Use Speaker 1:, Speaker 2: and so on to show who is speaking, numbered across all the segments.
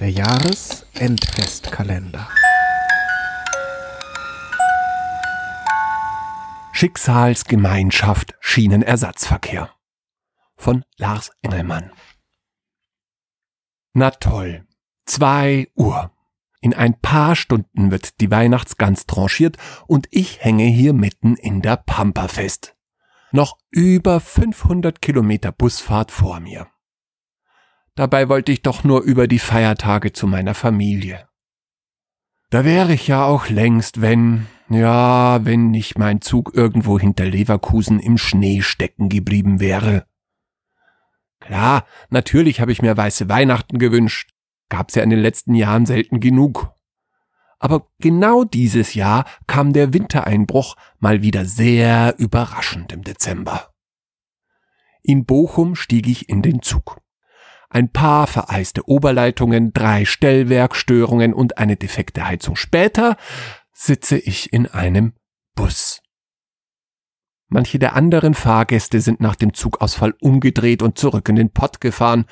Speaker 1: Der Jahresendfestkalender.
Speaker 2: Schicksalsgemeinschaft Schienenersatzverkehr von Lars Engelmann. Na toll. Zwei Uhr. In ein paar Stunden wird die Weihnachtsgans tranchiert und ich hänge hier mitten in der Pampa fest. Noch über 500 Kilometer Busfahrt vor mir. Dabei wollte ich doch nur über die Feiertage zu meiner Familie. Da wäre ich ja auch längst, wenn, ja, wenn nicht mein Zug irgendwo hinter Leverkusen im Schnee stecken geblieben wäre. Klar, natürlich habe ich mir weiße Weihnachten gewünscht. Gab's ja in den letzten Jahren selten genug. Aber genau dieses Jahr kam der Wintereinbruch mal wieder sehr überraschend im Dezember. In Bochum stieg ich in den Zug. Ein paar vereiste Oberleitungen, drei Stellwerkstörungen und eine defekte Heizung später sitze ich in einem Bus. Manche der anderen Fahrgäste sind nach dem Zugausfall umgedreht und zurück in den Pott gefahren.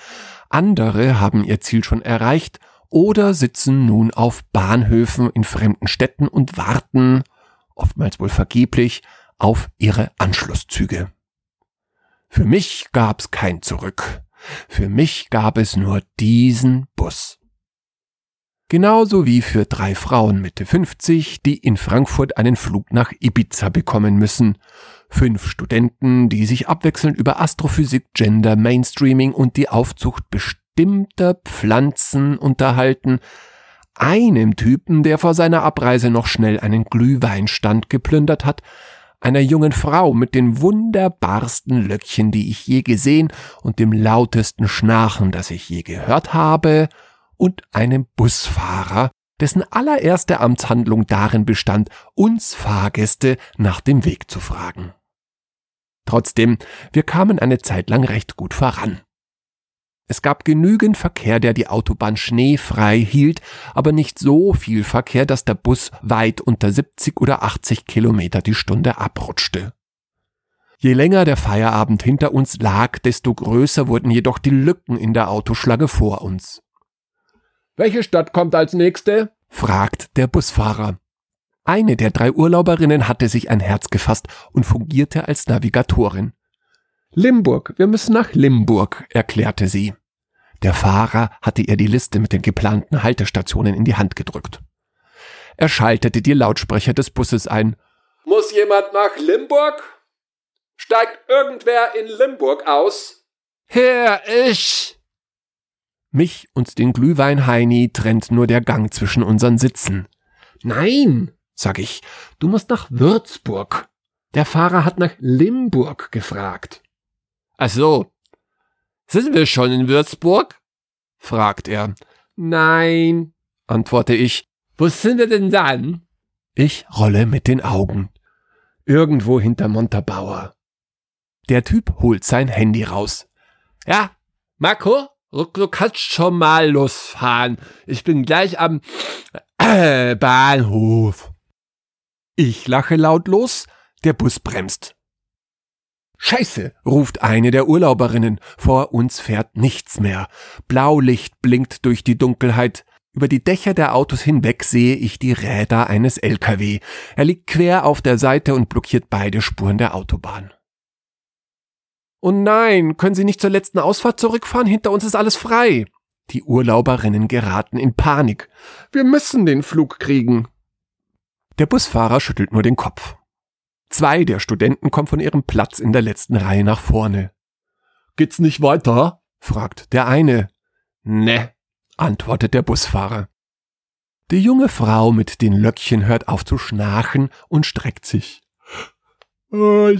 Speaker 2: Andere haben ihr Ziel schon erreicht oder sitzen nun auf Bahnhöfen in fremden Städten und warten, oftmals wohl vergeblich, auf ihre Anschlusszüge. Für mich gab's kein Zurück. Für mich gab es nur diesen Bus. Genauso wie für drei Frauen Mitte 50, die in Frankfurt einen Flug nach Ibiza bekommen müssen. Fünf Studenten, die sich abwechselnd über Astrophysik, Gender, Mainstreaming und die Aufzucht bestimmter Pflanzen unterhalten. Einem Typen, der vor seiner Abreise noch schnell einen Glühweinstand geplündert hat, einer jungen Frau mit den wunderbarsten Löckchen, die ich je gesehen und dem lautesten Schnarchen, das ich je gehört habe, und einem Busfahrer, dessen allererste Amtshandlung darin bestand, uns Fahrgäste nach dem Weg zu fragen. Trotzdem, wir kamen eine Zeit lang recht gut voran. Es gab genügend Verkehr, der die Autobahn schneefrei hielt, aber nicht so viel Verkehr, dass der Bus weit unter 70 oder 80 Kilometer die Stunde abrutschte. Je länger der Feierabend hinter uns lag, desto größer wurden jedoch die Lücken in der Autoschlange vor uns.
Speaker 3: Welche Stadt kommt als nächste?
Speaker 2: fragt der Busfahrer. Eine der drei Urlauberinnen hatte sich ein Herz gefasst und fungierte als Navigatorin. Limburg, wir müssen nach Limburg, erklärte sie. Der Fahrer hatte ihr die Liste mit den geplanten Haltestationen in die Hand gedrückt. Er schaltete die Lautsprecher des Busses ein.
Speaker 3: Muss jemand nach Limburg? Steigt irgendwer in Limburg aus?
Speaker 2: Herr, ich! Mich und den Glühweinheini trennt nur der Gang zwischen unseren Sitzen. Nein, sag ich, du musst nach Würzburg. Der Fahrer hat nach Limburg gefragt. Ach so. Sind wir schon in Würzburg? fragt er. Nein, antworte ich. Wo sind wir denn dann? Ich rolle mit den Augen. Irgendwo hinter Montabaur. Der Typ holt sein Handy raus. Ja, Marco, du kannst schon mal losfahren. Ich bin gleich am äh, Bahnhof. Ich lache lautlos, der Bus bremst. Scheiße, ruft eine der Urlauberinnen. Vor uns fährt nichts mehr. Blaulicht blinkt durch die Dunkelheit. Über die Dächer der Autos hinweg sehe ich die Räder eines LKW. Er liegt quer auf der Seite und blockiert beide Spuren der Autobahn. Oh nein, können Sie nicht zur letzten Ausfahrt zurückfahren? Hinter uns ist alles frei. Die Urlauberinnen geraten in Panik. Wir müssen den Flug kriegen. Der Busfahrer schüttelt nur den Kopf. Zwei der Studenten kommen von ihrem Platz in der letzten Reihe nach vorne. Geht's nicht weiter? fragt der eine. Ne, antwortet der Busfahrer. Die junge Frau mit den Löckchen hört auf zu schnarchen und streckt sich. Wo,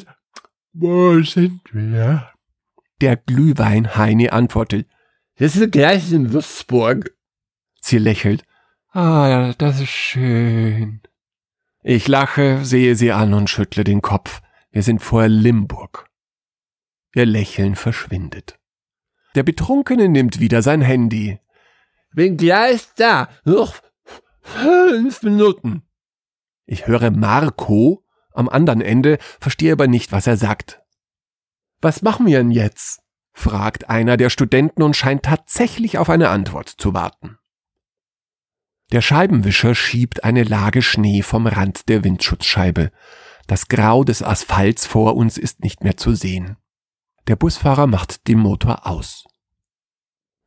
Speaker 2: wo sind wir? Der Glühwein-Heini antwortet. Wir sind gleich in Würzburg. Sie lächelt. Ah, das ist schön. Ich lache, sehe sie an und schüttle den Kopf. Wir sind vor Limburg. Ihr Lächeln verschwindet. Der Betrunkene nimmt wieder sein Handy. Bin gleich da. Noch fünf Minuten. Ich höre Marco am anderen Ende, verstehe aber nicht, was er sagt. Was machen wir denn jetzt? fragt einer der Studenten und scheint tatsächlich auf eine Antwort zu warten. Der Scheibenwischer schiebt eine Lage Schnee vom Rand der Windschutzscheibe. Das Grau des Asphalts vor uns ist nicht mehr zu sehen. Der Busfahrer macht den Motor aus.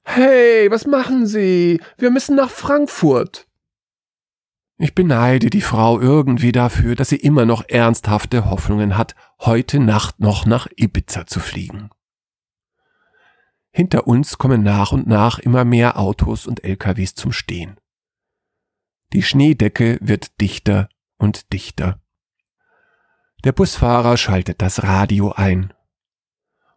Speaker 1: Hey, was machen Sie? Wir müssen nach Frankfurt.
Speaker 2: Ich beneide die Frau irgendwie dafür, dass sie immer noch ernsthafte Hoffnungen hat, heute Nacht noch nach Ibiza zu fliegen. Hinter uns kommen nach und nach immer mehr Autos und LKWs zum Stehen. Die Schneedecke wird dichter und dichter. Der Busfahrer schaltet das Radio ein.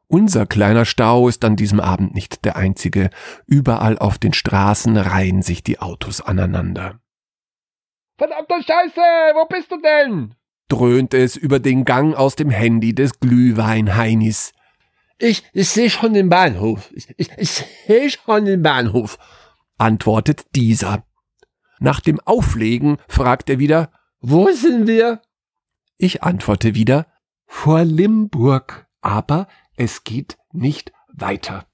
Speaker 2: Unser kleiner Stau ist an diesem Abend nicht der einzige. Überall auf den Straßen reihen sich die Autos aneinander.
Speaker 1: Verdammte Scheiße, wo bist du denn?
Speaker 2: dröhnt es über den Gang aus dem Handy des Glühweinheinis.
Speaker 1: Ich, ich sehe schon den Bahnhof. Ich, ich, ich sehe schon den Bahnhof,
Speaker 2: antwortet dieser. Nach dem Auflegen fragt er wieder,
Speaker 1: wo sind wir?
Speaker 2: Ich antworte wieder, vor Limburg, aber es geht nicht weiter.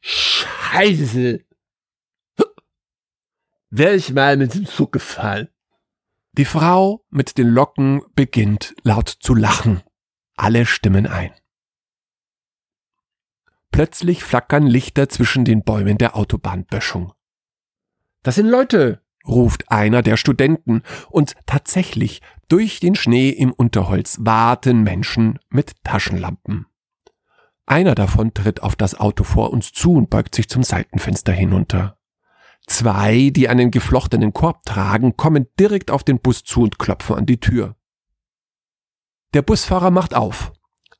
Speaker 1: Scheiße! Wäre ich mal mit dem Zug gefallen.
Speaker 2: Die Frau mit den Locken beginnt laut zu lachen. Alle stimmen ein. Plötzlich flackern Lichter zwischen den Bäumen der Autobahnböschung.
Speaker 1: Das sind Leute,
Speaker 2: ruft einer der Studenten, und tatsächlich durch den Schnee im Unterholz warten Menschen mit Taschenlampen. Einer davon tritt auf das Auto vor uns zu und beugt sich zum Seitenfenster hinunter. Zwei, die einen geflochtenen Korb tragen, kommen direkt auf den Bus zu und klopfen an die Tür. Der Busfahrer macht auf.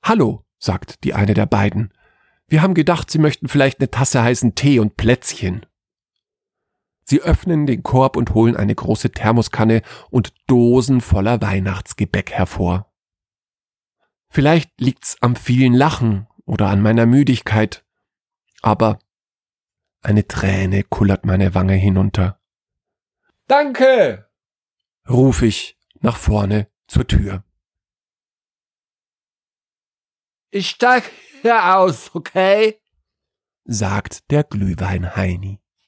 Speaker 2: Hallo, sagt die eine der beiden. Wir haben gedacht, Sie möchten vielleicht eine Tasse heißen Tee und Plätzchen. Sie öffnen den Korb und holen eine große Thermoskanne und Dosen voller Weihnachtsgebäck hervor. Vielleicht liegt's am vielen Lachen oder an meiner Müdigkeit, aber eine Träne kullert meine Wange hinunter.
Speaker 1: Danke!
Speaker 2: ruf ich nach vorne zur Tür.
Speaker 1: Ich steig hier aus, okay?
Speaker 2: sagt der Glühweinheini.